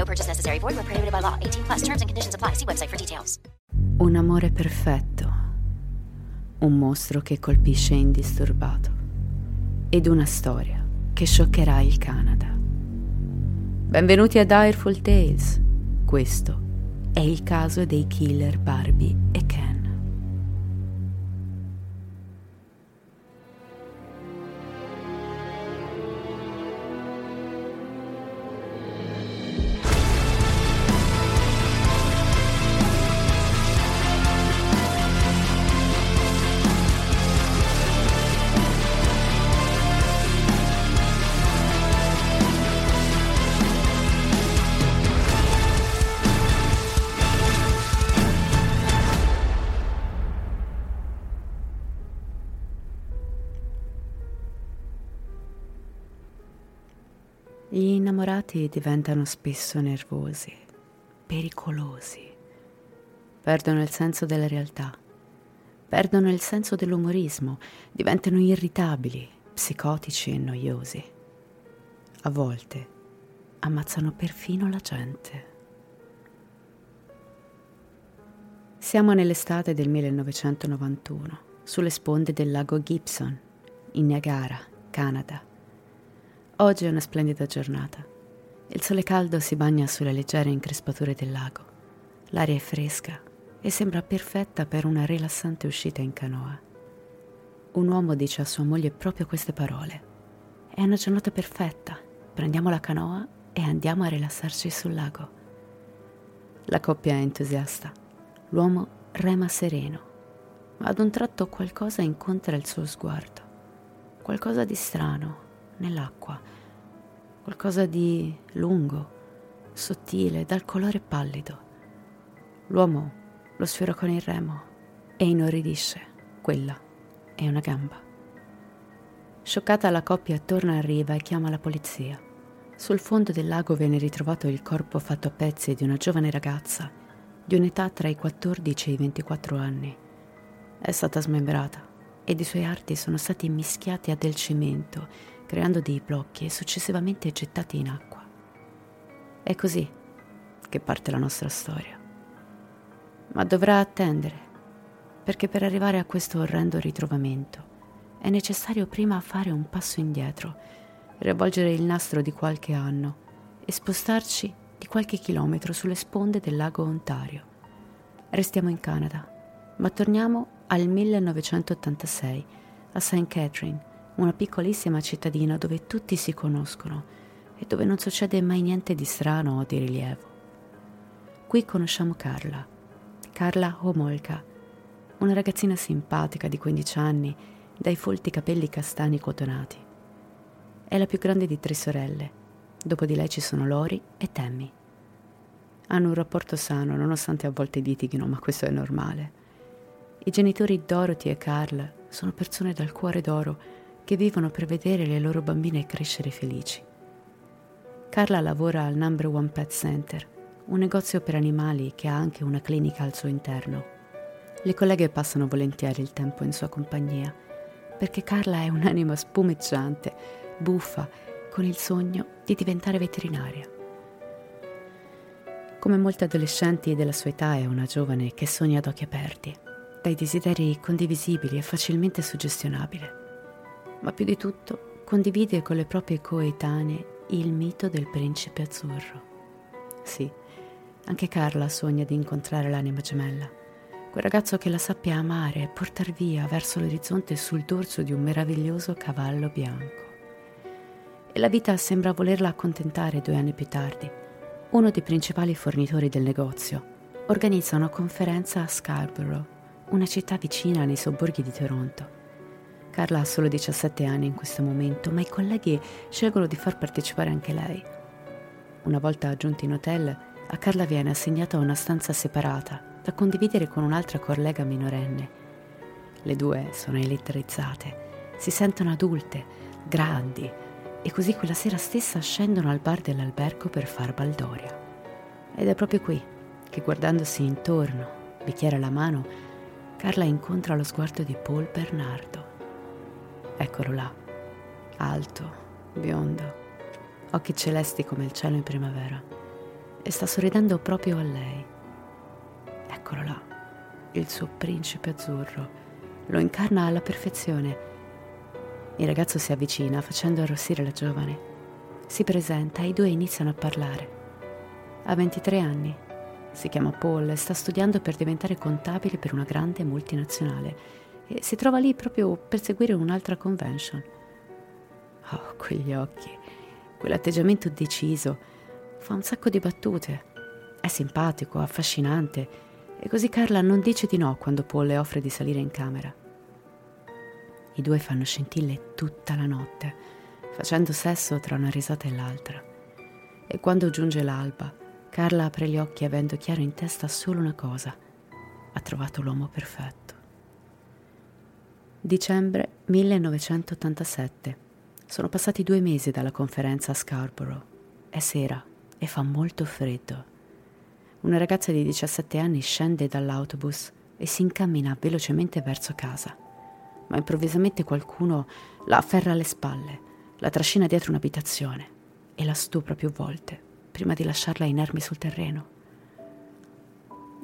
No purchase necessary. Void where prohibited by law. 18 plus. Terms and conditions apply. See website for details. Un amore perfetto. Un mostro che colpisce indisturbato. Ed una storia che scioccherà il Canada. Benvenuti a Direful Tales. Questo è il caso dei killer Barbie e Ken. Gli innamorati diventano spesso nervosi, pericolosi, perdono il senso della realtà, perdono il senso dell'umorismo, diventano irritabili, psicotici e noiosi. A volte ammazzano perfino la gente. Siamo nell'estate del 1991, sulle sponde del lago Gibson, in Niagara, Canada. Oggi è una splendida giornata. Il sole caldo si bagna sulle leggere increspature del lago. L'aria è fresca e sembra perfetta per una rilassante uscita in canoa. Un uomo dice a sua moglie proprio queste parole. È una giornata perfetta. Prendiamo la canoa e andiamo a rilassarci sul lago. La coppia è entusiasta. L'uomo rema sereno, ma ad un tratto qualcosa incontra il suo sguardo. Qualcosa di strano nell'acqua, qualcosa di lungo, sottile, dal colore pallido. L'uomo lo sfiora con il remo e inorridisce. Quella è una gamba. Scioccata la coppia torna a riva e chiama la polizia. Sul fondo del lago viene ritrovato il corpo fatto a pezzi di una giovane ragazza di un'età tra i 14 e i 24 anni. È stata smembrata ed i suoi arti sono stati mischiati a del cemento creando dei blocchi e successivamente gettati in acqua. È così che parte la nostra storia. Ma dovrà attendere, perché per arrivare a questo orrendo ritrovamento è necessario prima fare un passo indietro, riavvolgere il nastro di qualche anno e spostarci di qualche chilometro sulle sponde del lago Ontario. Restiamo in Canada, ma torniamo al 1986 a St. Catherine, una piccolissima cittadina dove tutti si conoscono e dove non succede mai niente di strano o di rilievo. Qui conosciamo Carla, Carla Homolka, una ragazzina simpatica di 15 anni, dai folti capelli castani cotonati. È la più grande di tre sorelle. Dopo di lei ci sono Lori e Tammy. Hanno un rapporto sano, nonostante a volte litighino, ma questo è normale. I genitori Dorothy e Carl sono persone dal cuore d'oro che vivono per vedere le loro bambine crescere felici. Carla lavora al Number One Pet Center, un negozio per animali che ha anche una clinica al suo interno. Le colleghe passano volentieri il tempo in sua compagnia, perché Carla è un'anima spumeggiante, buffa, con il sogno di diventare veterinaria. Come molti adolescenti della sua età è una giovane che sogna ad occhi aperti, dai desideri condivisibili e facilmente suggestionabile ma più di tutto condivide con le proprie coetanee il mito del principe azzurro. Sì, anche Carla sogna di incontrare l'anima gemella, quel ragazzo che la sappia amare e portar via verso l'orizzonte sul dorso di un meraviglioso cavallo bianco. E la vita sembra volerla accontentare due anni più tardi. Uno dei principali fornitori del negozio organizza una conferenza a Scarborough, una città vicina nei sobborghi di Toronto. Carla ha solo 17 anni in questo momento, ma i colleghi scelgono di far partecipare anche lei. Una volta giunti in hotel, a Carla viene assegnata una stanza separata da condividere con un'altra collega minorenne. Le due sono elettrizzate, si sentono adulte, grandi, e così quella sera stessa scendono al bar dell'albergo per far baldoria. Ed è proprio qui che guardandosi intorno, bicchiere alla mano, Carla incontra lo sguardo di Paul Bernardo. Eccolo là, alto, biondo, occhi celesti come il cielo in primavera, e sta sorridendo proprio a lei. Eccolo là, il suo principe azzurro, lo incarna alla perfezione. Il ragazzo si avvicina facendo arrossire la giovane. Si presenta e i due iniziano a parlare. Ha 23 anni si chiama Paul e sta studiando per diventare contabile per una grande multinazionale e si trova lì proprio per seguire un'altra convention. Oh, quegli occhi, quell'atteggiamento deciso, fa un sacco di battute. È simpatico, affascinante e così Carla non dice di no quando Paul le offre di salire in camera. I due fanno scintille tutta la notte, facendo sesso tra una risata e l'altra. E quando giunge l'alba, Carla apre gli occhi avendo chiaro in testa solo una cosa. Ha trovato l'uomo perfetto. Dicembre 1987. Sono passati due mesi dalla conferenza a Scarborough. È sera e fa molto freddo. Una ragazza di 17 anni scende dall'autobus e si incammina velocemente verso casa. Ma improvvisamente qualcuno la afferra alle spalle, la trascina dietro un'abitazione e la stupra più volte prima di lasciarla inerme sul terreno.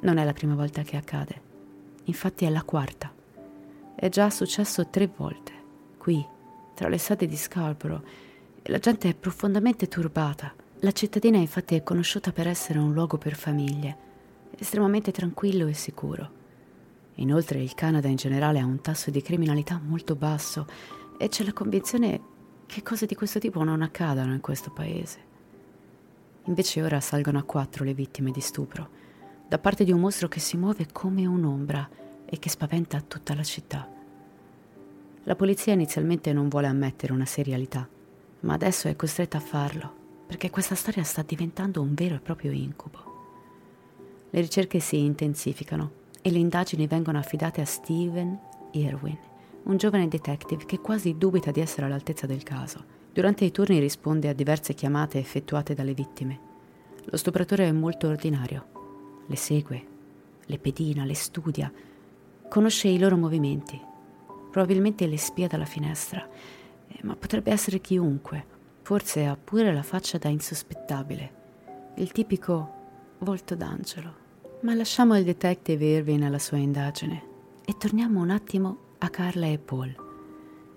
Non è la prima volta che accade, infatti è la quarta. È già successo tre volte, qui, tra le sade di Scarborough, e la gente è profondamente turbata. La cittadina infatti è conosciuta per essere un luogo per famiglie, estremamente tranquillo e sicuro. Inoltre il Canada in generale ha un tasso di criminalità molto basso e c'è la convinzione che cose di questo tipo non accadano in questo paese. Invece ora salgono a quattro le vittime di stupro, da parte di un mostro che si muove come un'ombra e che spaventa tutta la città. La polizia inizialmente non vuole ammettere una serialità, ma adesso è costretta a farlo, perché questa storia sta diventando un vero e proprio incubo. Le ricerche si intensificano e le indagini vengono affidate a Steven Irwin, un giovane detective che quasi dubita di essere all'altezza del caso Durante i turni risponde a diverse chiamate effettuate dalle vittime. Lo stupratore è molto ordinario. Le segue, le pedina, le studia, conosce i loro movimenti. Probabilmente le spia dalla finestra, eh, ma potrebbe essere chiunque. Forse ha pure la faccia da insospettabile. Il tipico volto d'angelo. Ma lasciamo il detective Irving alla sua indagine e torniamo un attimo a Carla e Paul.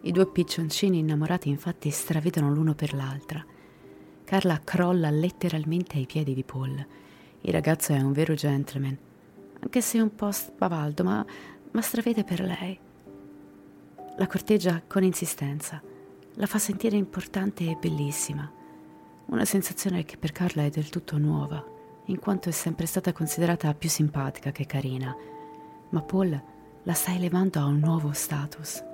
I due piccioncini innamorati infatti stravedono l'uno per l'altra. Carla crolla letteralmente ai piedi di Paul. Il ragazzo è un vero gentleman, anche se un po' spavaldo, ma, ma stravede per lei. La corteggia con insistenza, la fa sentire importante e bellissima. Una sensazione che per Carla è del tutto nuova, in quanto è sempre stata considerata più simpatica che carina. Ma Paul la sta elevando a un nuovo status.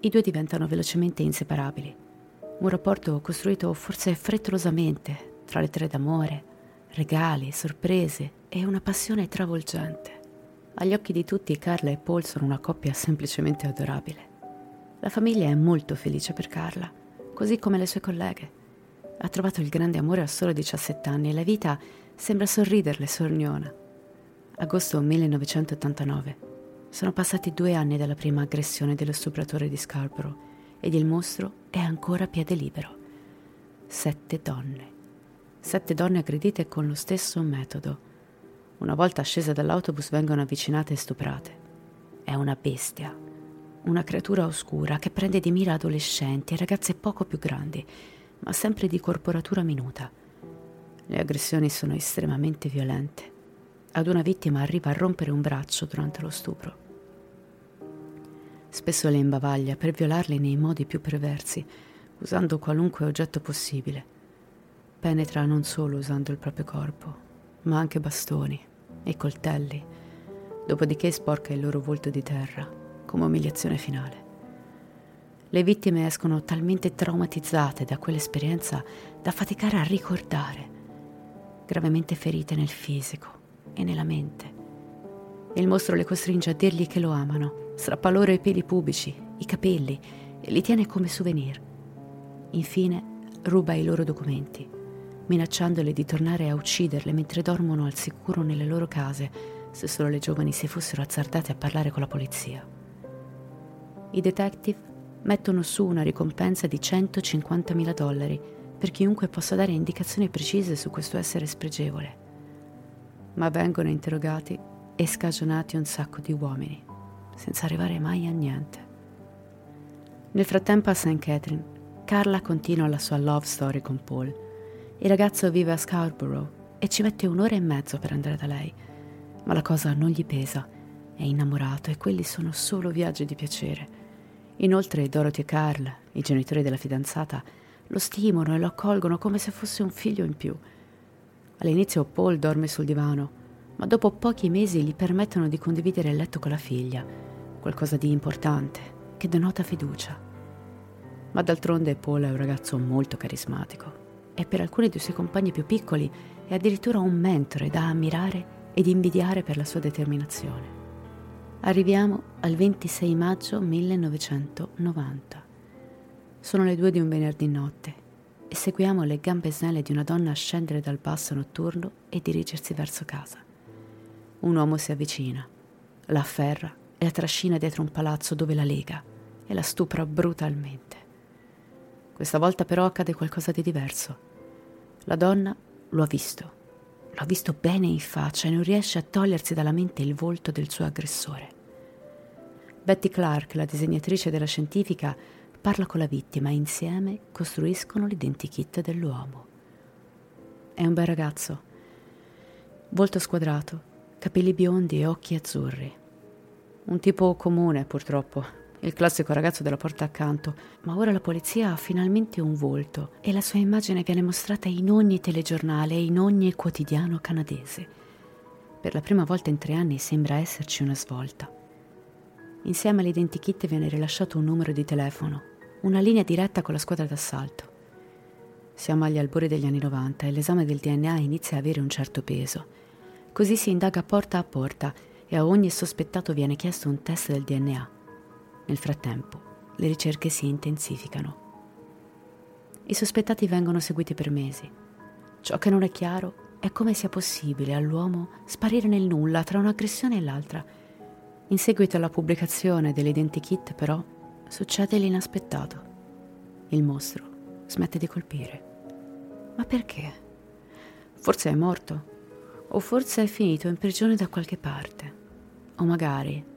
I due diventano velocemente inseparabili. Un rapporto costruito forse frettolosamente tra le tre d'amore, regali, sorprese e una passione travolgente. Agli occhi di tutti Carla e Paul sono una coppia semplicemente adorabile. La famiglia è molto felice per Carla, così come le sue colleghe. Ha trovato il grande amore a solo 17 anni e la vita sembra sorriderle sorniona. Agosto 1989. Sono passati due anni dalla prima aggressione dello stupratore di Scarborough ed il mostro è ancora a piede libero. Sette donne. Sette donne aggredite con lo stesso metodo. Una volta scese dall'autobus vengono avvicinate e stuprate. È una bestia, una creatura oscura che prende di mira adolescenti e ragazze poco più grandi, ma sempre di corporatura minuta. Le aggressioni sono estremamente violente ad una vittima arriva a rompere un braccio durante lo stupro. Spesso le imbavaglia per violarle nei modi più perversi, usando qualunque oggetto possibile. Penetra non solo usando il proprio corpo, ma anche bastoni e coltelli, dopodiché sporca il loro volto di terra come umiliazione finale. Le vittime escono talmente traumatizzate da quell'esperienza da faticare a ricordare, gravemente ferite nel fisico e nella mente, e il mostro le costringe a dirgli che lo amano, strappa loro i peli pubici, i capelli e li tiene come souvenir. Infine ruba i loro documenti, minacciandole di tornare a ucciderle mentre dormono al sicuro nelle loro case se solo le giovani si fossero azzardate a parlare con la polizia. I detective mettono su una ricompensa di 150.000 dollari per chiunque possa dare indicazioni precise su questo essere spregevole. Ma vengono interrogati e scagionati un sacco di uomini, senza arrivare mai a niente. Nel frattempo a St. Catherine, Carla continua la sua love story con Paul. Il ragazzo vive a Scarborough e ci mette un'ora e mezzo per andare da lei, ma la cosa non gli pesa, è innamorato e quelli sono solo viaggi di piacere. Inoltre Dorothy e Carl, i genitori della fidanzata, lo stimano e lo accolgono come se fosse un figlio in più. All'inizio Paul dorme sul divano, ma dopo pochi mesi gli permettono di condividere il letto con la figlia, qualcosa di importante, che denota fiducia. Ma d'altronde Paul è un ragazzo molto carismatico e per alcuni dei suoi compagni più piccoli è addirittura un mentore da ammirare ed invidiare per la sua determinazione. Arriviamo al 26 maggio 1990. Sono le due di un venerdì notte e seguiamo le gambe snelle di una donna scendere dal basso notturno e dirigersi verso casa. Un uomo si avvicina, la afferra e la trascina dietro un palazzo dove la lega e la stupra brutalmente. Questa volta però accade qualcosa di diverso. La donna lo ha visto, lo ha visto bene in faccia e non riesce a togliersi dalla mente il volto del suo aggressore. Betty Clark, la disegnatrice della scientifica, parla con la vittima e insieme costruiscono l'identikit dell'uomo. È un bel ragazzo, volto squadrato, capelli biondi e occhi azzurri. Un tipo comune, purtroppo, il classico ragazzo della porta accanto, ma ora la polizia ha finalmente un volto e la sua immagine viene mostrata in ogni telegiornale e in ogni quotidiano canadese. Per la prima volta in tre anni sembra esserci una svolta. Insieme all'identikit viene rilasciato un numero di telefono, una linea diretta con la squadra d'assalto. Siamo agli albori degli anni 90 e l'esame del DNA inizia a avere un certo peso Così si indaga porta a porta e a ogni sospettato viene chiesto un test del DNA. Nel frattempo, le ricerche si intensificano. I sospettati vengono seguiti per mesi. Ciò che non è chiaro è come sia possibile all'uomo sparire nel nulla tra un'aggressione e l'altra. In seguito alla pubblicazione dell'identikit, però, succede l'inaspettato. Il mostro smette di colpire. Ma perché? Forse è morto o forse è finito in prigione da qualche parte. O magari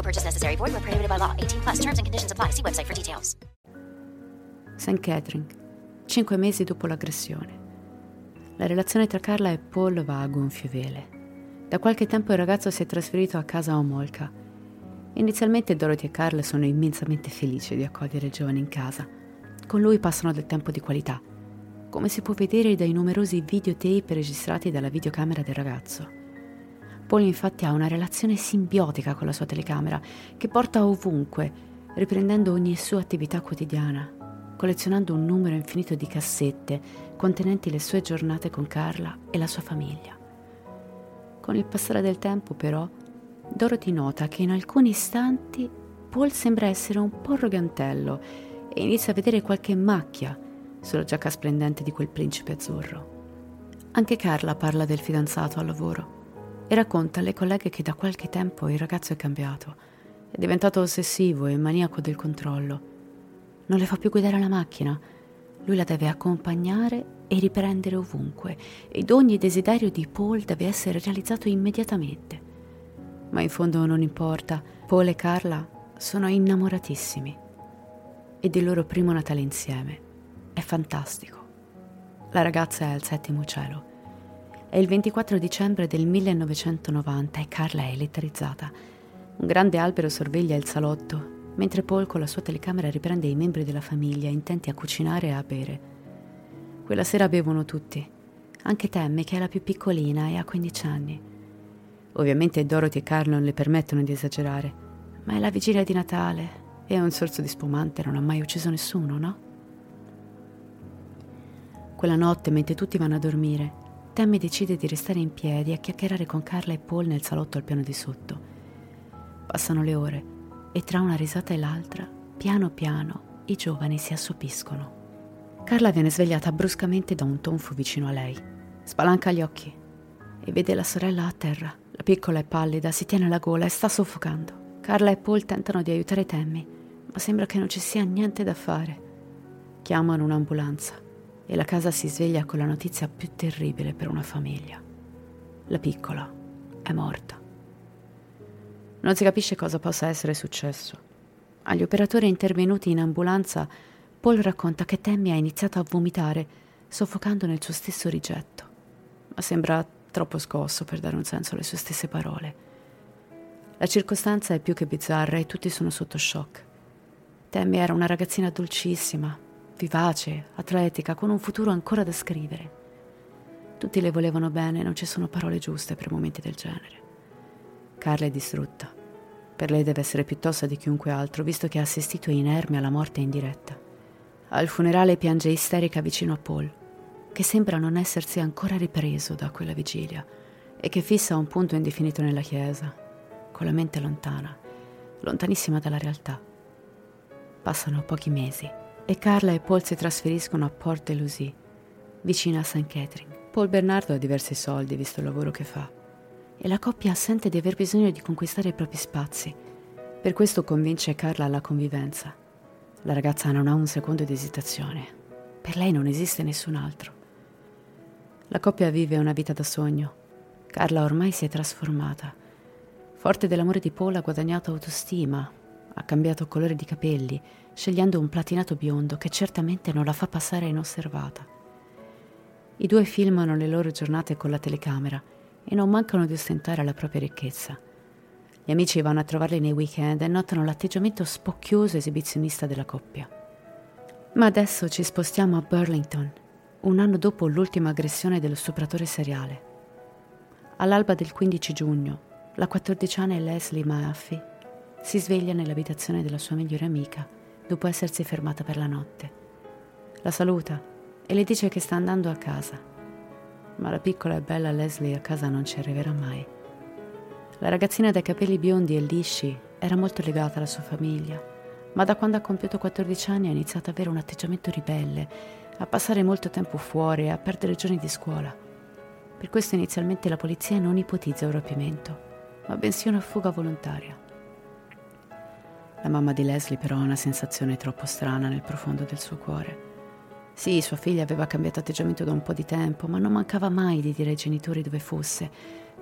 No purchase necessary. Void where prohibited by law. 18 plus terms and conditions apply. See website for details. St. Catherine, cinque mesi dopo l'aggressione. La relazione tra Carla e Paul va a gonfie vele. Da qualche tempo il ragazzo si è trasferito a casa a Omolka Inizialmente Dorothy e Carl sono immensamente felici di accogliere il giovane in casa. Con lui passano del tempo di qualità, come si può vedere dai numerosi videotape registrati dalla videocamera del ragazzo. Paul infatti ha una relazione simbiotica con la sua telecamera che porta ovunque, riprendendo ogni sua attività quotidiana, collezionando un numero infinito di cassette contenenti le sue giornate con Carla e la sua famiglia. Con il passare del tempo, però, Dorothy nota che in alcuni istanti Paul sembra essere un po' arrogantello e inizia a vedere qualche macchia sulla giacca splendente di quel principe azzurro. Anche Carla parla del fidanzato al lavoro e racconta alle colleghe che da qualche tempo il ragazzo è cambiato, è diventato ossessivo e maniaco del controllo. Non le fa più guidare la macchina, lui la deve accompagnare e riprendere ovunque ed ogni desiderio di Paul deve essere realizzato immediatamente ma in fondo non importa. Paul e Carla sono innamoratissimi ed il loro primo Natale insieme è fantastico. La ragazza è al settimo cielo. È il 24 dicembre del 1990 e Carla è elettrizzata. Un grande albero sorveglia il salotto, mentre Paul con la sua telecamera riprende i membri della famiglia intenti a cucinare e a bere. Quella sera bevono tutti, anche Tammy che è la più piccolina e ha 15 anni. Ovviamente Dorothy e Carl non le permettono di esagerare, ma è la vigilia di Natale e un sorso di spumante non ha mai ucciso nessuno, no? Quella notte, mentre tutti vanno a dormire, Tammy decide di restare in piedi a chiacchierare con Carla e Paul nel salotto al piano di sotto. Passano le ore e tra una risata e l'altra, piano piano, i giovani si assopiscono. Carla viene svegliata bruscamente da un tonfo vicino a lei. Spalanca gli occhi e vede la sorella a terra. La piccola è pallida, si tiene la gola e sta soffocando. Carla e Paul tentano di aiutare Tammy, ma sembra che non ci sia niente da fare. Chiamano un'ambulanza e la casa si sveglia con la notizia più terribile per una famiglia. La piccola è morta. Non si capisce cosa possa essere successo. Agli operatori intervenuti in ambulanza Paul racconta che Tammy ha iniziato a vomitare, soffocando nel suo stesso rigetto, ma sembra troppo scosso per dare un senso alle sue stesse parole. La circostanza è più che bizzarra e tutti sono sotto shock. Tammy era una ragazzina dolcissima, vivace, atletica, con un futuro ancora da scrivere. Tutti le volevano bene, non ci sono parole giuste per momenti del genere. Carla è distrutta. Per lei deve essere piuttosto di chiunque altro, visto che ha assistito inerme alla morte in diretta. Al funerale piange isterica vicino a Paul, che sembra non essersi ancora ripreso da quella vigilia e che fissa un punto indefinito nella chiesa, con la mente lontana, lontanissima dalla realtà. Passano pochi mesi e Carla e Paul si trasferiscono a Port de Lucy, vicino a St. Catherine. Paul Bernardo ha diversi soldi, visto il lavoro che fa, e la coppia sente di aver bisogno di conquistare i propri spazi. Per questo convince Carla alla convivenza la ragazza non ha un secondo di esitazione. Per lei non esiste nessun altro. La coppia vive una vita da sogno. Carla ormai si è trasformata. Forte dell'amore di Paul ha guadagnato autostima, ha cambiato colore di capelli, scegliendo un platinato biondo che certamente non la fa passare inosservata. I due filmano le loro giornate con la telecamera e non mancano di ostentare la propria ricchezza. Gli amici vanno a trovarli nei weekend e notano l'atteggiamento spocchioso esibizionista della coppia. Ma adesso ci spostiamo a Burlington, un anno dopo l'ultima aggressione dello stupratore seriale. All'alba del 15 giugno, la quattordicenne Leslie Maffey si sveglia nell'abitazione della sua migliore amica dopo essersi fermata per la notte. La saluta e le dice che sta andando a casa. Ma la piccola e bella Leslie a casa non ci arriverà mai. La ragazzina dai capelli biondi e lisci era molto legata alla sua famiglia, ma da quando ha compiuto 14 anni ha iniziato ad avere un atteggiamento ribelle, a passare molto tempo fuori e a perdere giorni di scuola. Per questo inizialmente la polizia non ipotizza un rapimento, ma bensì una fuga volontaria. La mamma di Leslie però ha una sensazione troppo strana nel profondo del suo cuore. Sì, sua figlia aveva cambiato atteggiamento da un po' di tempo, ma non mancava mai di dire ai genitori dove fosse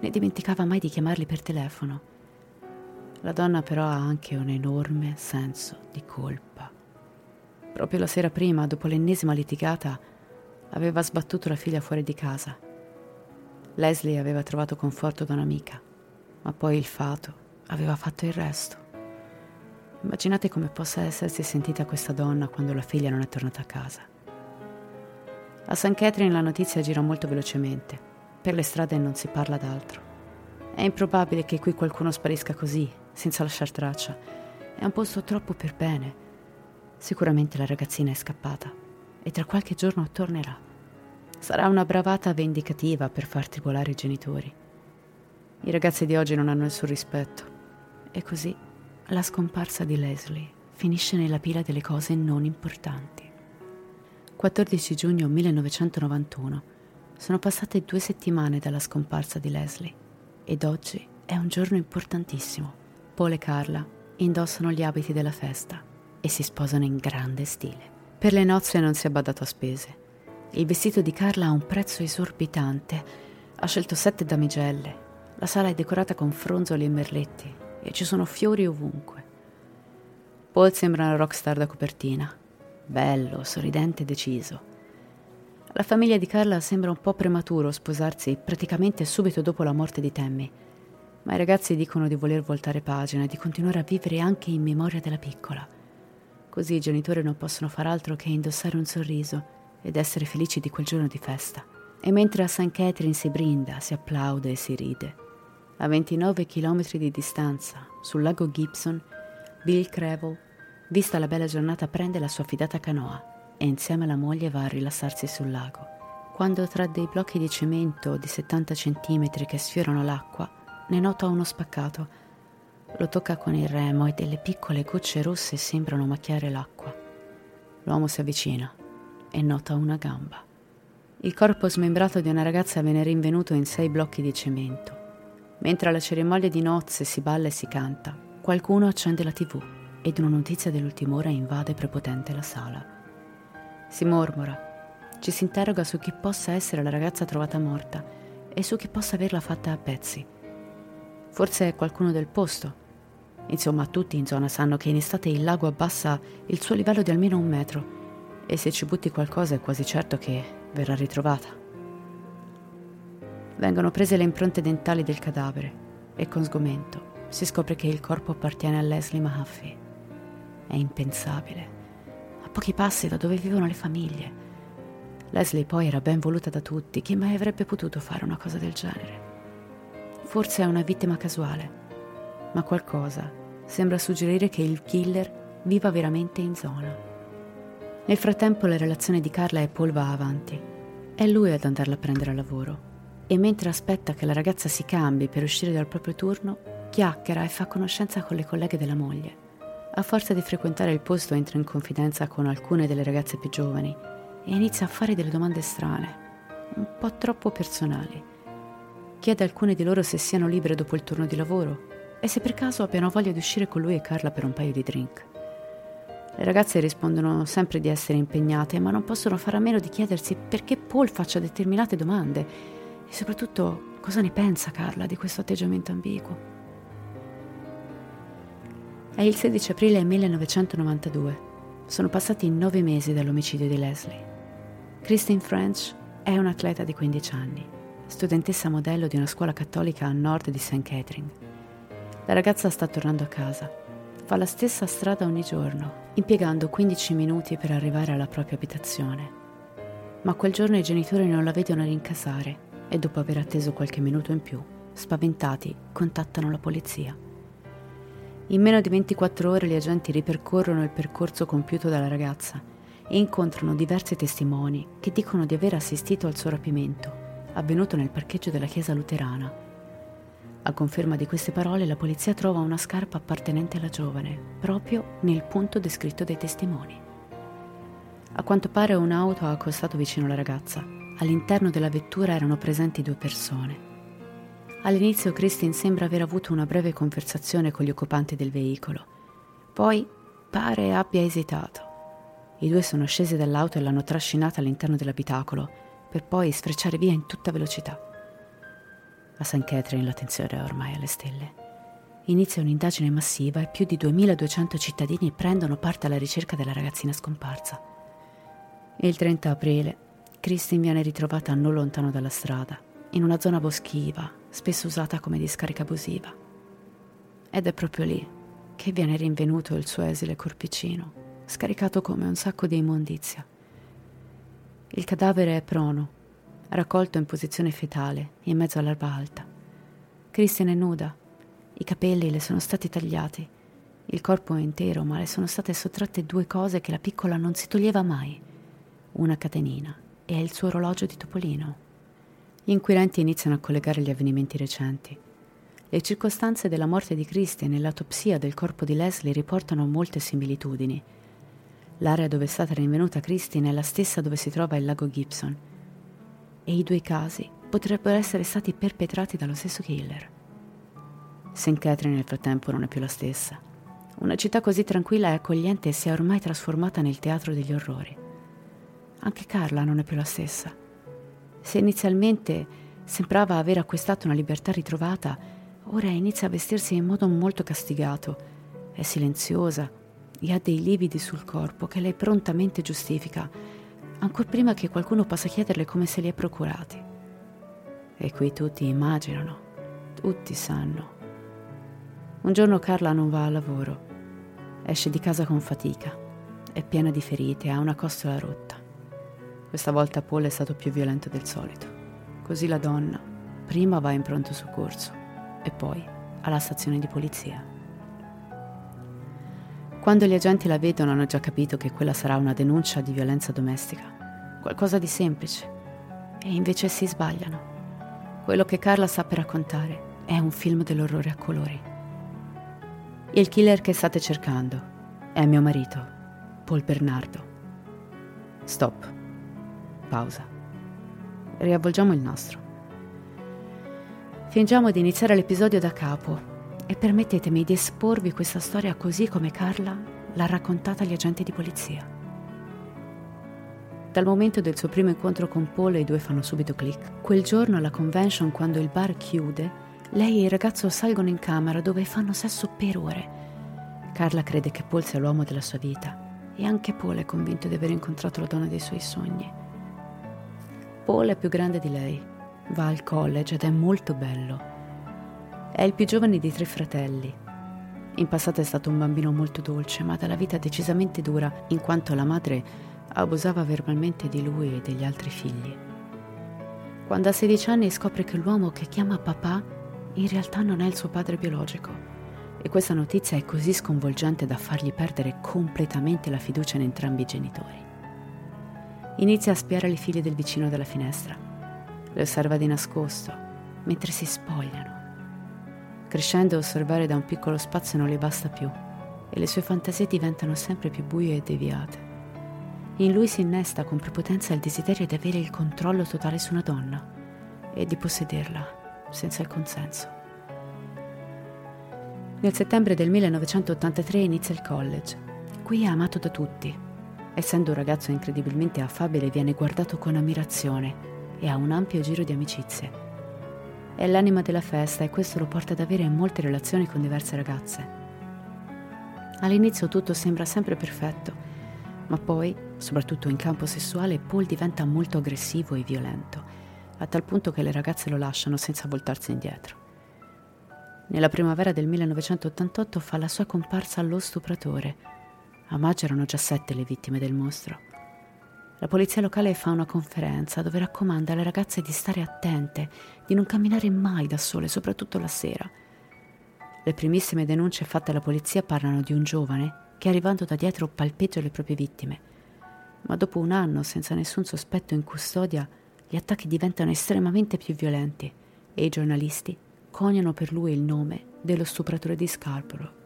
né dimenticava mai di chiamarli per telefono. La donna però ha anche un enorme senso di colpa. Proprio la sera prima, dopo l'ennesima litigata, aveva sbattuto la figlia fuori di casa. Leslie aveva trovato conforto da un'amica, ma poi il fato aveva fatto il resto. Immaginate come possa essersi sentita questa donna quando la figlia non è tornata a casa. A St. Catherine la notizia gira molto velocemente. Per le strade non si parla d'altro. È improbabile che qui qualcuno sparisca così, senza lasciar traccia. È un posto troppo per bene. Sicuramente la ragazzina è scappata e tra qualche giorno tornerà. Sarà una bravata vendicativa per far tribolare i genitori. I ragazzi di oggi non hanno nessun rispetto. E così la scomparsa di Leslie finisce nella pila delle cose non importanti. 14 giugno 1991 sono passate due settimane dalla scomparsa di Leslie ed oggi è un giorno importantissimo. Paul e Carla indossano gli abiti della festa e si sposano in grande stile. Per le nozze non si è badato a spese. Il vestito di Carla ha un prezzo esorbitante. Ha scelto sette damigelle. La sala è decorata con fronzoli e merletti e ci sono fiori ovunque. Paul sembra una rockstar da copertina. Bello, sorridente e deciso. La famiglia di Carla sembra un po' prematuro sposarsi praticamente subito dopo la morte di Tammy. Ma i ragazzi dicono di voler voltare pagina e di continuare a vivere anche in memoria della piccola. Così i genitori non possono far altro che indossare un sorriso ed essere felici di quel giorno di festa. E mentre a St. Catherine si brinda, si applaude e si ride, a 29 km di distanza, sul lago Gibson, Bill Crevel, vista la bella giornata, prende la sua fidata canoa e insieme alla moglie va a rilassarsi sul lago. Quando tra dei blocchi di cemento di 70 cm che sfiorano l'acqua, ne nota uno spaccato. Lo tocca con il remo e delle piccole gocce rosse sembrano macchiare l'acqua. L'uomo si avvicina e nota una gamba. Il corpo smembrato di una ragazza viene rinvenuto in sei blocchi di cemento. Mentre alla cerimonia di nozze si balla e si canta, qualcuno accende la tv ed una notizia dell'ultima ora invade prepotente la sala. Si mormora, ci si interroga su chi possa essere la ragazza trovata morta e su chi possa averla fatta a pezzi. Forse è qualcuno del posto. Insomma, tutti in zona sanno che in estate il lago abbassa il suo livello di almeno un metro e se ci butti qualcosa è quasi certo che verrà ritrovata. Vengono prese le impronte dentali del cadavere e con sgomento si scopre che il corpo appartiene a Leslie Mahaffey. È impensabile. A pochi passi da dove vivono le famiglie. Leslie poi era ben voluta da tutti, chi mai avrebbe potuto fare una cosa del genere? Forse è una vittima casuale, ma qualcosa sembra suggerire che il killer viva veramente in zona. Nel frattempo la relazione di Carla e Paul va avanti. È lui ad andarla a prendere a lavoro. E mentre aspetta che la ragazza si cambi per uscire dal proprio turno, chiacchiera e fa conoscenza con le colleghe della moglie. A forza di frequentare il posto entra in confidenza con alcune delle ragazze più giovani e inizia a fare delle domande strane, un po' troppo personali. Chiede a alcune di loro se siano libere dopo il turno di lavoro e se per caso abbiano voglia di uscire con lui e Carla per un paio di drink. Le ragazze rispondono sempre di essere impegnate, ma non possono fare a meno di chiedersi perché Paul faccia determinate domande e soprattutto cosa ne pensa Carla di questo atteggiamento ambiguo. È il 16 aprile 1992. Sono passati nove mesi dall'omicidio di Leslie. Christine French è un'atleta di 15 anni, studentessa modello di una scuola cattolica a nord di St. Catherine. La ragazza sta tornando a casa fa la stessa strada ogni giorno, impiegando 15 minuti per arrivare alla propria abitazione. Ma quel giorno i genitori non la vedono rincasare e dopo aver atteso qualche minuto in più, spaventati, contattano la polizia. In meno di 24 ore gli agenti ripercorrono il percorso compiuto dalla ragazza e incontrano diversi testimoni che dicono di aver assistito al suo rapimento, avvenuto nel parcheggio della chiesa luterana a conferma di queste parole, la polizia trova una scarpa appartenente alla giovane, proprio nel punto descritto dai testimoni. A quanto pare un'auto ha accostato vicino alla ragazza. All'interno della vettura erano presenti due persone. All'inizio Christine sembra aver avuto una breve conversazione con gli occupanti del veicolo. Poi pare abbia esitato. I due sono scesi dall'auto e l'hanno trascinata all'interno dell'abitacolo, per poi sfrecciare via in tutta velocità. A St. Catherine la tensione è ormai alle stelle. Inizia un'indagine massiva e più di 2200 cittadini prendono parte alla ricerca della ragazzina scomparsa. Il 30 aprile, Christine viene ritrovata non lontano dalla strada, in una zona boschiva, spesso usata come discarica abusiva. Ed è proprio lì che viene rinvenuto il suo esile corpicino, scaricato come un sacco di immondizia. Il cadavere è prono, raccolto in posizione fetale, in mezzo all'erba alta. Christian è nuda, i capelli le sono stati tagliati, il corpo è intero, ma le sono state sottratte due cose che la piccola non si toglieva mai, una catenina e il suo orologio di topolino. Gli inquirenti iniziano a collegare gli avvenimenti recenti. Le circostanze della morte di Christian e l'autopsia del corpo di Leslie riportano molte similitudini. L'area dove è stata rinvenuta Christine è la stessa dove si trova il lago Gibson e i due casi potrebbero essere stati perpetrati dallo stesso killer. St. Catherine nel frattempo non è più la stessa. Una città così tranquilla e accogliente si è ormai trasformata nel teatro degli orrori. Anche Carla non è più la stessa. Se inizialmente sembrava aver acquistato una libertà ritrovata, ora inizia a vestirsi in modo molto castigato. È silenziosa e ha dei lividi sul corpo che lei prontamente giustifica ancora prima che qualcuno possa chiederle come se li è procurati. E qui tutti immaginano, Tutti sanno. Un giorno Carla non va al lavoro. Esce di casa con fatica. È piena di ferite, ha una costola rotta. Questa volta Paul è stato più violento del solito. Così la donna prima va in pronto soccorso e poi alla stazione di polizia. Quando gli agenti la vedono hanno già capito che quella sarà una denuncia di violenza domestica, qualcosa di semplice, e invece si sbagliano. Quello che Carla sa per raccontare è un film dell'orrore a colori. Il killer che state cercando è mio marito, Paul Bernardo. Stop. Pausa. Riavvolgiamo il nastro. Fingiamo di iniziare l'episodio da capo e permettetemi di esporvi questa storia così come Carla l'ha raccontata agli agenti di polizia. Dal momento del suo primo incontro con Paul i due fanno subito click. Quel giorno alla convention, quando il bar chiude, lei e il ragazzo salgono in camera dove fanno sesso per ore. Carla crede che Paul sia l'uomo della sua vita e anche Paul è convinto di aver incontrato la donna dei suoi sogni. Paul è più grande di lei, va al college ed è molto bello. È il più giovane di tre fratelli. In passato è stato un bambino molto dolce, ma dalla vita decisamente dura, in quanto la madre abusava verbalmente di lui e degli altri figli. Quando ha 16 anni scopre che l'uomo che chiama papà in realtà non è il suo padre biologico e questa notizia è così sconvolgente da fargli perdere completamente la fiducia in entrambi i genitori. Inizia a spiare le figlie del vicino dalla finestra. Le osserva di nascosto, mentre si spogliano. Crescendo, osservare da un piccolo spazio non le basta più e le sue fantasie diventano sempre più buie e deviate. In lui si innesta con prepotenza il desiderio di avere il controllo totale su una donna e di possederla senza il consenso. Nel settembre del 1983 inizia il college. Qui è amato da tutti. Essendo un ragazzo incredibilmente affabile, viene guardato con ammirazione e ha un ampio giro di amicizie. È l'anima della festa e questo lo porta ad avere molte relazioni con diverse ragazze. All'inizio tutto sembra sempre perfetto ma poi, soprattutto in campo sessuale, Paul diventa molto aggressivo e violento, a tal punto che le ragazze lo lasciano senza voltarsi indietro. Nella primavera del 1988 fa la sua comparsa allo stupratore. A maggio erano già sette le vittime del mostro. La polizia locale fa una conferenza dove raccomanda alle ragazze di stare attente, di non camminare mai da sole, soprattutto la sera. Le primissime denunce fatte alla polizia parlano di un giovane che arrivando da dietro palpeggia le proprie vittime. Ma dopo un anno senza nessun sospetto in custodia, gli attacchi diventano estremamente più violenti e i giornalisti coniano per lui il nome dello stupratore di Scarborough.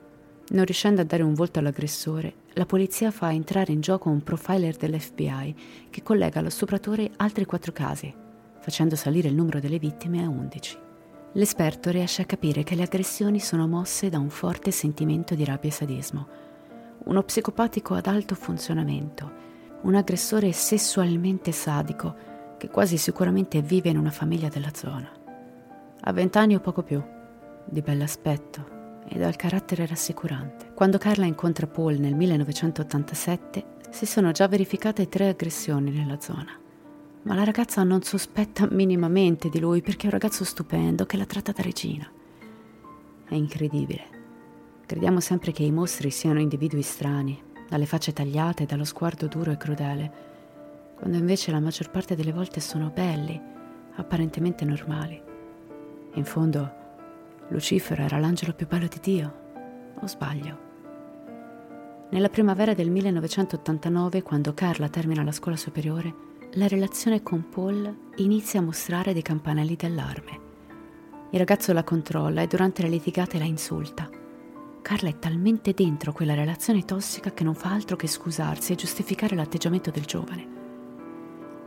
Non riuscendo a dare un volto all'aggressore, la polizia fa entrare in gioco un profiler dell'FBI che collega allo stupratore altri quattro casi, facendo salire il numero delle vittime a 11. L'esperto riesce a capire che le aggressioni sono mosse da un forte sentimento di rabbia e sadismo, uno psicopatico ad alto funzionamento, un aggressore sessualmente sadico che quasi sicuramente vive in una famiglia della zona. Ha vent'anni o poco più, di bell'aspetto e dal carattere rassicurante. Quando Carla incontra Paul nel 1987 si sono già verificate tre aggressioni nella zona. Ma la ragazza non sospetta minimamente di lui perché è un ragazzo stupendo che la tratta da regina. È incredibile Crediamo sempre che i mostri siano individui strani, dalle facce tagliate dallo sguardo duro e crudele, quando invece la maggior parte delle volte sono belli, apparentemente normali. In fondo, Lucifero era l'angelo più bello di Dio, o sbaglio? Nella primavera del 1989, quando Carla termina la scuola superiore, la relazione con Paul inizia a mostrare dei campanelli d'allarme. Il ragazzo la controlla e durante le litigate la insulta. Carla è talmente dentro quella relazione tossica che non fa altro che scusarsi e giustificare l'atteggiamento del giovane.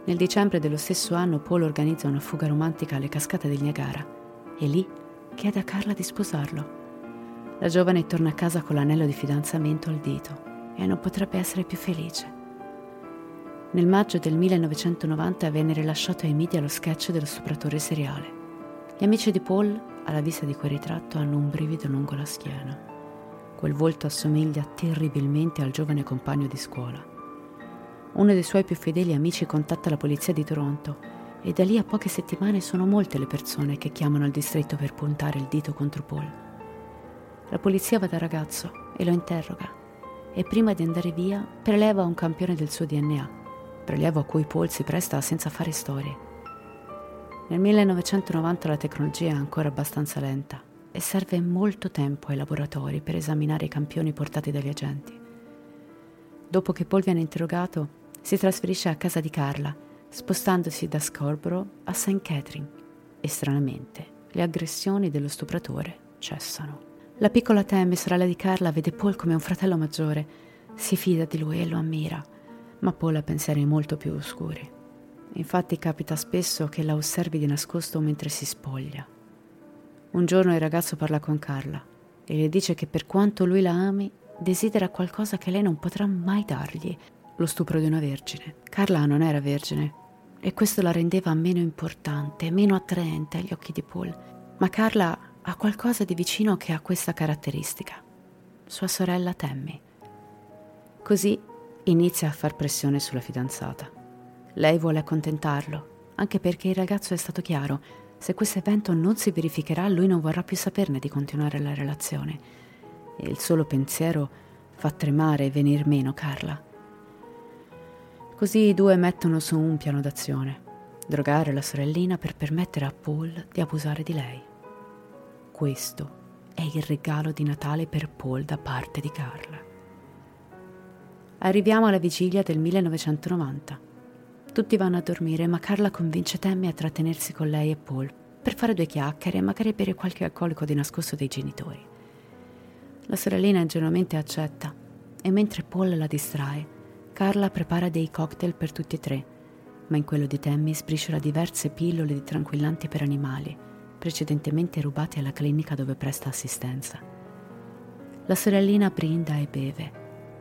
Nel dicembre dello stesso anno Paul organizza una fuga romantica alle cascate del Niagara e lì chiede a Carla di sposarlo. La giovane torna a casa con l'anello di fidanzamento al dito e non potrebbe essere più felice. Nel maggio del 1990 venne rilasciato ai media lo sketch dello stupratore seriale. Gli amici di Paul, alla vista di quel ritratto, hanno un brivido lungo la schiena. Quel volto assomiglia terribilmente al giovane compagno di scuola. Uno dei suoi più fedeli amici contatta la polizia di Toronto e da lì a poche settimane sono molte le persone che chiamano al distretto per puntare il dito contro Paul. La polizia va dal ragazzo e lo interroga e prima di andare via preleva un campione del suo DNA, prelievo a cui Paul si presta senza fare storie. Nel 1990 la tecnologia è ancora abbastanza lenta e serve molto tempo ai laboratori per esaminare i campioni portati dagli agenti. Dopo che Paul viene interrogato, si trasferisce a casa di Carla spostandosi da Scarborough a St. Catherine e stranamente le aggressioni dello stupratore cessano. La piccola Tammy, sorella di Carla, vede Paul come un fratello maggiore, si fida di lui e lo ammira, ma Paul ha pensieri molto più oscuri. Infatti capita spesso che la osservi di nascosto mentre si spoglia. Un giorno il ragazzo parla con Carla e le dice che per quanto lui la ami, desidera qualcosa che lei non potrà mai dargli, lo stupro di una vergine. Carla non era vergine e questo la rendeva meno importante, meno attraente agli occhi di Paul. Ma Carla ha qualcosa di vicino che ha questa caratteristica. Sua sorella Tammy. Così inizia a far pressione sulla fidanzata. Lei vuole accontentarlo, anche perché il ragazzo è stato chiaro. Se questo evento non si verificherà, lui non vorrà più saperne di continuare la relazione. E il solo pensiero fa tremare e venir meno Carla. Così i due mettono su un piano d'azione, drogare la sorellina per permettere a Paul di abusare di lei. Questo è il regalo di Natale per Paul da parte di Carla. Arriviamo alla vigilia del 1990. Tutti vanno a dormire, ma Carla convince Tammy a trattenersi con lei e Paul per fare due chiacchiere e magari bere qualche alcolico di nascosto dei genitori. La sorellina ingenuamente accetta e mentre Paul la distrae, Carla prepara dei cocktail per tutti e tre, ma in quello di Tammy sbriciola diverse pillole di tranquillanti per animali, precedentemente rubate alla clinica dove presta assistenza. La sorellina brinda e beve,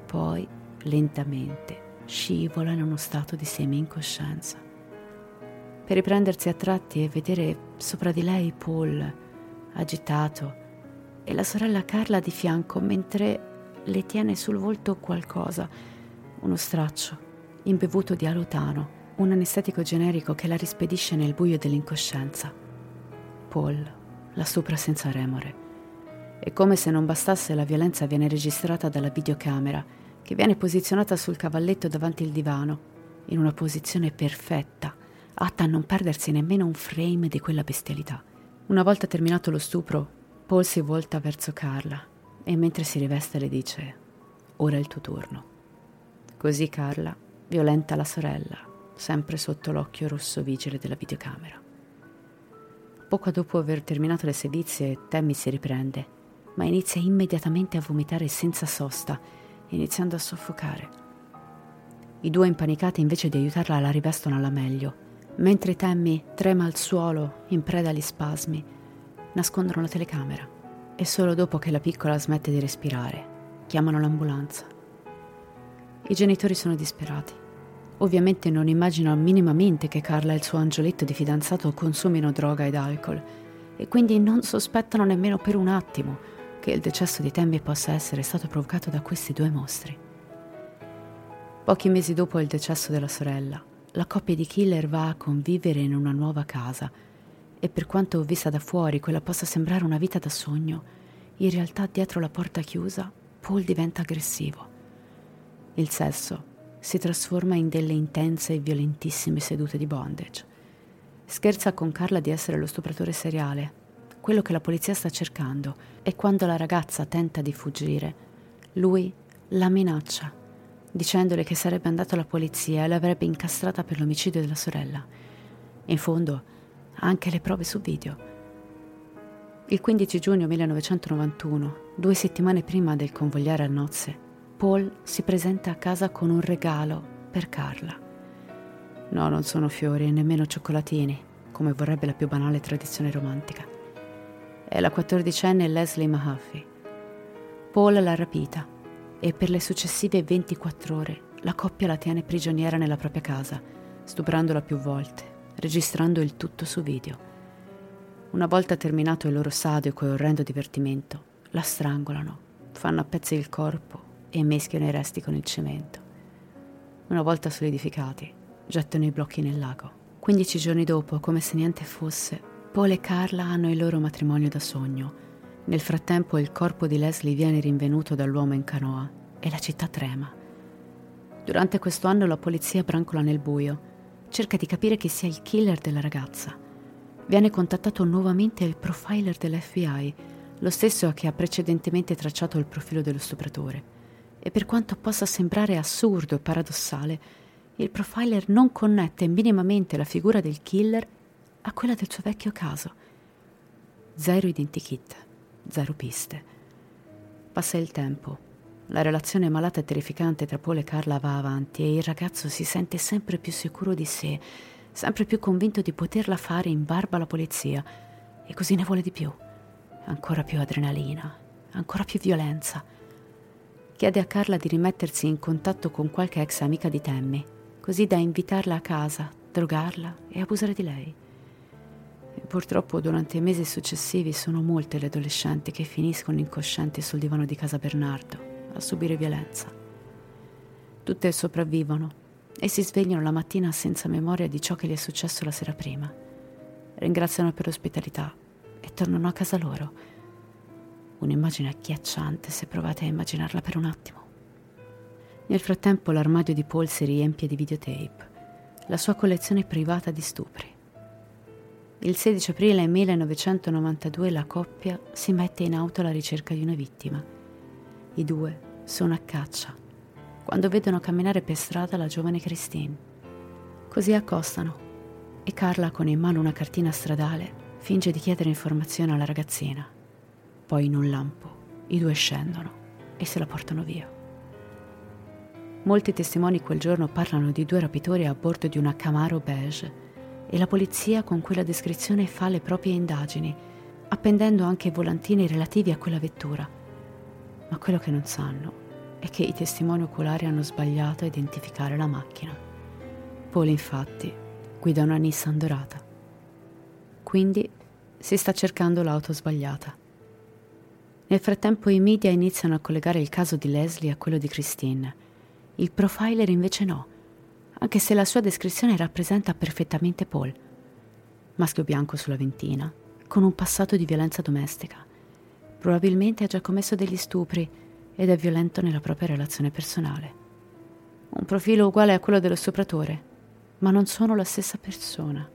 poi, lentamente, scivola in uno stato di semi-incoscienza. Per riprendersi a tratti e vedere sopra di lei Paul, agitato, e la sorella Carla di fianco mentre le tiene sul volto qualcosa, uno straccio, imbevuto di alutano, un anestetico generico che la rispedisce nel buio dell'incoscienza. Paul la stupra senza remore. E come se non bastasse, la violenza viene registrata dalla videocamera, che viene posizionata sul cavalletto davanti il divano, in una posizione perfetta, atta a non perdersi nemmeno un frame di quella bestialità. Una volta terminato lo stupro, Paul si volta verso Carla e mentre si riveste le dice: Ora è il tuo turno. Così Carla violenta la sorella, sempre sotto l'occhio rosso vigile della videocamera. Poco dopo aver terminato le sevizie, Tammy si riprende, ma inizia immediatamente a vomitare senza sosta, iniziando a soffocare. I due impanicati invece di aiutarla la rivestono alla meglio, mentre Tammy trema al suolo in preda agli spasmi, nascondono la telecamera e solo dopo che la piccola smette di respirare chiamano l'ambulanza. I genitori sono disperati. Ovviamente non immaginano minimamente che Carla e il suo angioletto di fidanzato consumino droga ed alcol e quindi non sospettano nemmeno per un attimo che il decesso di Tammy possa essere stato provocato da questi due mostri. Pochi mesi dopo il decesso della sorella, la coppia di killer va a convivere in una nuova casa e per quanto vista da fuori quella possa sembrare una vita da sogno, in realtà dietro la porta chiusa Paul diventa aggressivo. Il sesso si trasforma in delle intense e violentissime sedute di bondage. Scherza con Carla di essere lo stupratore seriale, quello che la polizia sta cercando, e quando la ragazza tenta di fuggire, lui la minaccia, dicendole che sarebbe andato alla polizia e l'avrebbe incastrata per l'omicidio della sorella. In fondo, ha anche le prove su video. Il 15 giugno 1991, due settimane prima del convogliare a nozze, Paul si presenta a casa con un regalo per Carla. No, non sono fiori e nemmeno cioccolatini, come vorrebbe la più banale tradizione romantica. È la quattordicenne Leslie Mahaffey. Paul l'ha rapita e per le successive 24 ore la coppia la tiene prigioniera nella propria casa, stuprandola più volte, registrando il tutto su video. Una volta terminato il loro sadico e orrendo divertimento, la strangolano, fanno a pezzi il corpo e meschiano i resti con il cemento. Una volta solidificati, gettano i blocchi nel lago, 15 giorni dopo, come se niente fosse, Paul e Carla hanno il loro matrimonio da sogno. Nel frattempo il corpo di Leslie viene rinvenuto dall'uomo in canoa e la città trema. Durante questo anno la polizia brancola nel buio, cerca di capire chi sia il killer della ragazza. Viene contattato nuovamente il profiler dell'FBI, lo stesso che ha precedentemente tracciato il profilo dello stupratore. E per quanto possa sembrare assurdo e paradossale, il profiler non connette minimamente la figura del killer a quella del suo vecchio caso. Zero identikit, zero piste. Passa il tempo. La relazione malata e terrificante tra Paul e Carla va avanti e il ragazzo si sente sempre più sicuro di sé, sempre più convinto di poterla fare in barba alla polizia. E così ne vuole di più. Ancora più adrenalina, ancora più violenza. Chiede a Carla di rimettersi in contatto con qualche ex amica di Tammy, così da invitarla a casa, drogarla e abusare di lei. E purtroppo durante i mesi successivi sono molte le adolescenti che finiscono incoscienti sul divano di casa Bernardo a subire violenza. Tutte sopravvivono e si svegliano la mattina senza memoria di ciò che gli è successo la sera prima. Ringraziano per l'ospitalità e tornano a casa loro. Un'immagine agghiacciante se provate a immaginarla per un attimo. Nel frattempo l'armadio di Paul si riempie di videotape, la sua collezione privata di stupri. Il 16 aprile 1992 la coppia si mette in auto alla ricerca di una vittima. I due sono a caccia quando vedono camminare per strada la giovane Christine. Così accostano e Carla, con in mano una cartina stradale, finge di chiedere informazioni alla ragazzina. Poi in un lampo i due scendono e se la portano via. Molti testimoni quel giorno parlano di due rapitori a bordo di una Camaro beige e la polizia con quella descrizione fa le proprie indagini, appendendo anche volantini relativi a quella vettura. Ma quello che non sanno è che i testimoni oculari hanno sbagliato a identificare la macchina. Paul infatti guida una Nissan dorata. Quindi si sta cercando l'auto sbagliata. Nel frattempo i media iniziano a collegare il caso di Leslie a quello di Christine. Il profiler invece no, anche se la sua descrizione rappresenta perfettamente Paul. Maschio bianco sulla ventina, con un passato di violenza domestica. Probabilmente ha già commesso degli stupri ed è violento nella propria relazione personale. Un profilo uguale a quello dello stupratore, ma non sono la stessa persona.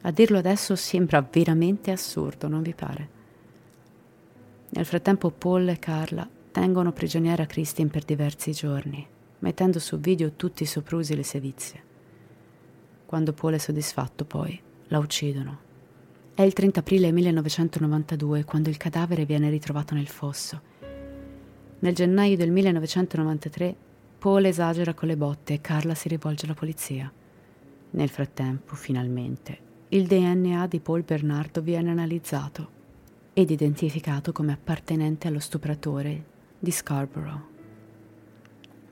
A dirlo adesso sembra veramente assurdo, non vi pare? Nel frattempo Paul e Carla tengono prigioniera Christine per diversi giorni, mettendo su video tutti i soprusi e le sevizie. Quando Paul è soddisfatto, poi, la uccidono. È il 30 aprile 1992 quando il cadavere viene ritrovato nel fosso nel gennaio del 1993 Paul esagera con le botte e Carla si rivolge alla polizia. Nel frattempo, finalmente, il DNA di Paul Bernardo viene analizzato ed identificato come appartenente allo stupratore di Scarborough.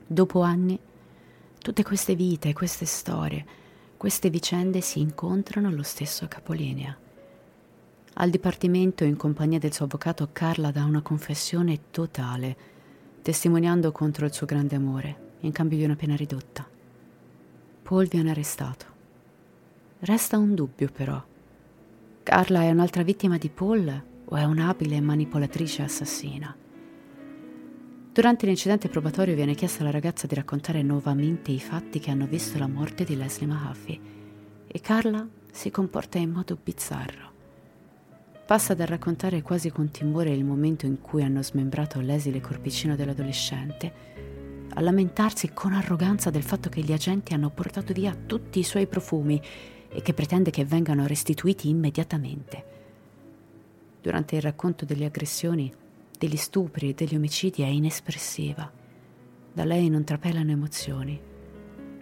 Dopo anni, tutte queste vite, queste storie, queste vicende si incontrano allo stesso capolinea. Al dipartimento, in compagnia del suo avvocato, Carla dà una confessione totale testimoniando contro il suo grande amore, in cambio di una pena ridotta. Paul viene arrestato. Resta un dubbio però. Carla è un'altra vittima di Paul o è un'abile manipolatrice assassina? Durante l'incidente probatorio viene chiesto alla ragazza di raccontare nuovamente i fatti che hanno visto la morte di Leslie Mahaffey e Carla si comporta in modo bizzarro. Passa dal raccontare quasi con timore il momento in cui hanno smembrato l'esile corpicino dell'adolescente a lamentarsi con arroganza del fatto che gli agenti hanno portato via tutti i suoi profumi e che pretende che vengano restituiti immediatamente. Durante il racconto delle aggressioni, degli stupri e degli omicidi è inespressiva. Da lei non trapelano emozioni,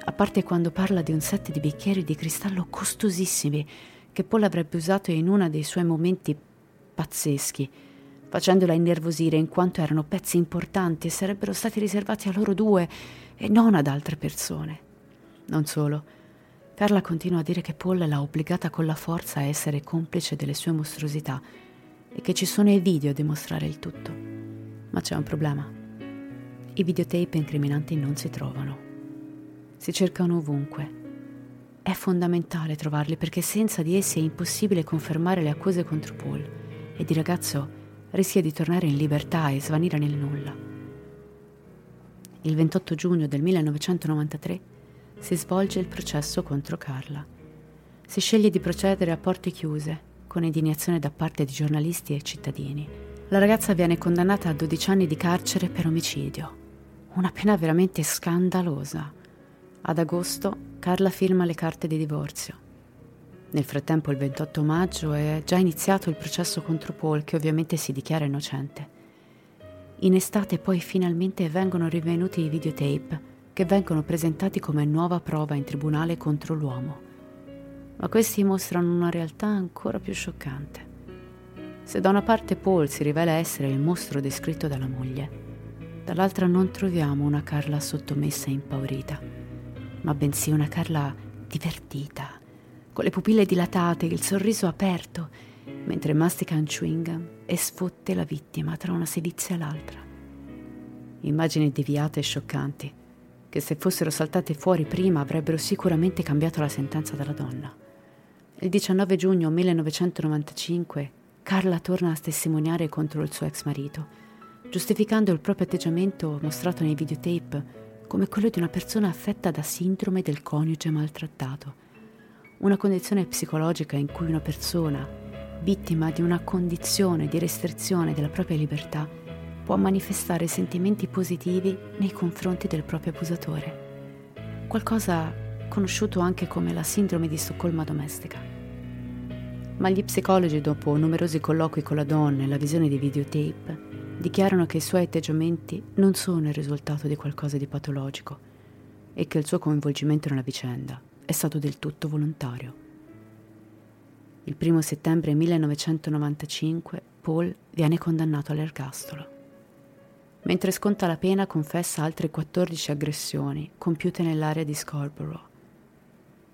a parte quando parla di un set di bicchieri di cristallo costosissimi che Paul avrebbe usato in uno dei suoi momenti pazzeschi, facendola innervosire in quanto erano pezzi importanti e sarebbero stati riservati a loro due e non ad altre persone. Non solo, Carla continua a dire che Paul l'ha obbligata con la forza a essere complice delle sue mostruosità e che ci sono i video a dimostrare il tutto. Ma c'è un problema. I videotape incriminanti non si trovano. Si cercano ovunque È fondamentale trovarli perché senza di essi è impossibile confermare le accuse contro Paul ed il ragazzo rischia di tornare in libertà e svanire nel nulla. Il 28 giugno del 1993 si svolge il processo contro Carla. Si sceglie di procedere a porte chiuse, con indignazione da parte di giornalisti e cittadini. La ragazza viene condannata a 12 anni di carcere per omicidio. Una pena veramente scandalosa. Ad agosto Carla firma le carte di divorzio. Nel frattempo, il 28 maggio, è già iniziato il processo contro Paul, che ovviamente si dichiara innocente. In estate poi finalmente vengono rinvenuti i videotape che vengono presentati come nuova prova in tribunale contro l'uomo. Ma questi mostrano una realtà ancora più scioccante. Se da una parte Paul si rivela essere il mostro descritto dalla moglie, dall'altra non troviamo una Carla sottomessa e impaurita, ma bensì una Carla divertita, con le pupille dilatate, il sorriso aperto, mentre mastica un chewing gum e sfotte la vittima tra una sedizia e l'altra. Immagini deviate e scioccanti, che se fossero saltate fuori prima avrebbero sicuramente cambiato la sentenza della donna. Il 19 giugno 1995 Carla torna a testimoniare contro il suo ex marito, giustificando il proprio atteggiamento mostrato nei videotape come quello di una persona affetta da sindrome del coniuge maltrattato una condizione psicologica in cui una persona, vittima di una condizione di restrizione della propria libertà, può manifestare sentimenti positivi nei confronti del proprio abusatore. Qualcosa conosciuto anche come la sindrome di Stoccolma domestica. Ma gli psicologi, dopo numerosi colloqui con la donna e la visione di videotape, dichiarano che i suoi atteggiamenti non sono il risultato di qualcosa di patologico e che il suo coinvolgimento nella vicenda è stato del tutto volontario. Il primo settembre 1995 Paul viene condannato all'ergastolo. Mentre sconta la pena confessa altre 14 aggressioni compiute nell'area di Scarborough.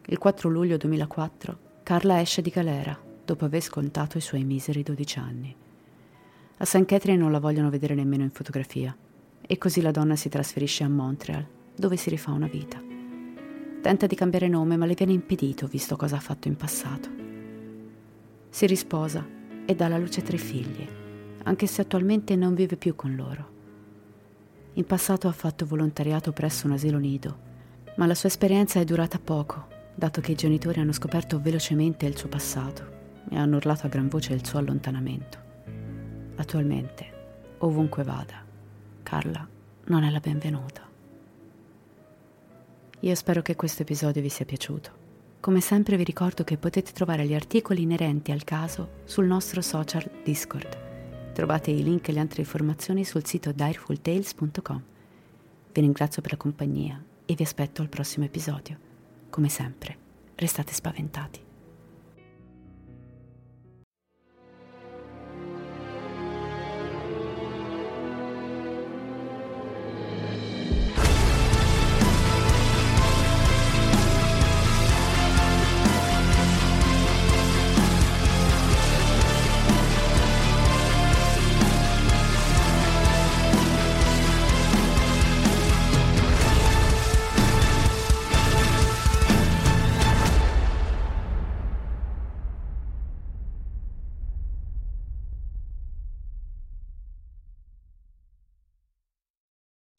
Il 4 luglio 2004 Carla esce di galera dopo aver scontato i suoi miseri 12 anni. A St. Catherine non la vogliono vedere nemmeno in fotografia e così la donna si trasferisce a Montreal dove si rifà una vita. Tenta di cambiare nome, ma le viene impedito visto cosa ha fatto in passato. Si risposa e dà alla luce tre figli, anche se attualmente non vive più con loro. In passato ha fatto volontariato presso un asilo nido, ma la sua esperienza è durata poco, dato che i genitori hanno scoperto velocemente il suo passato e hanno urlato a gran voce il suo allontanamento. Attualmente, ovunque vada, Carla non è la benvenuta. Io spero che questo episodio vi sia piaciuto. Come sempre vi ricordo che potete trovare gli articoli inerenti al caso sul nostro social Discord. Trovate i link e le altre informazioni sul sito direfultales.com. Vi ringrazio per la compagnia e vi aspetto al prossimo episodio. Come sempre, restate spaventati.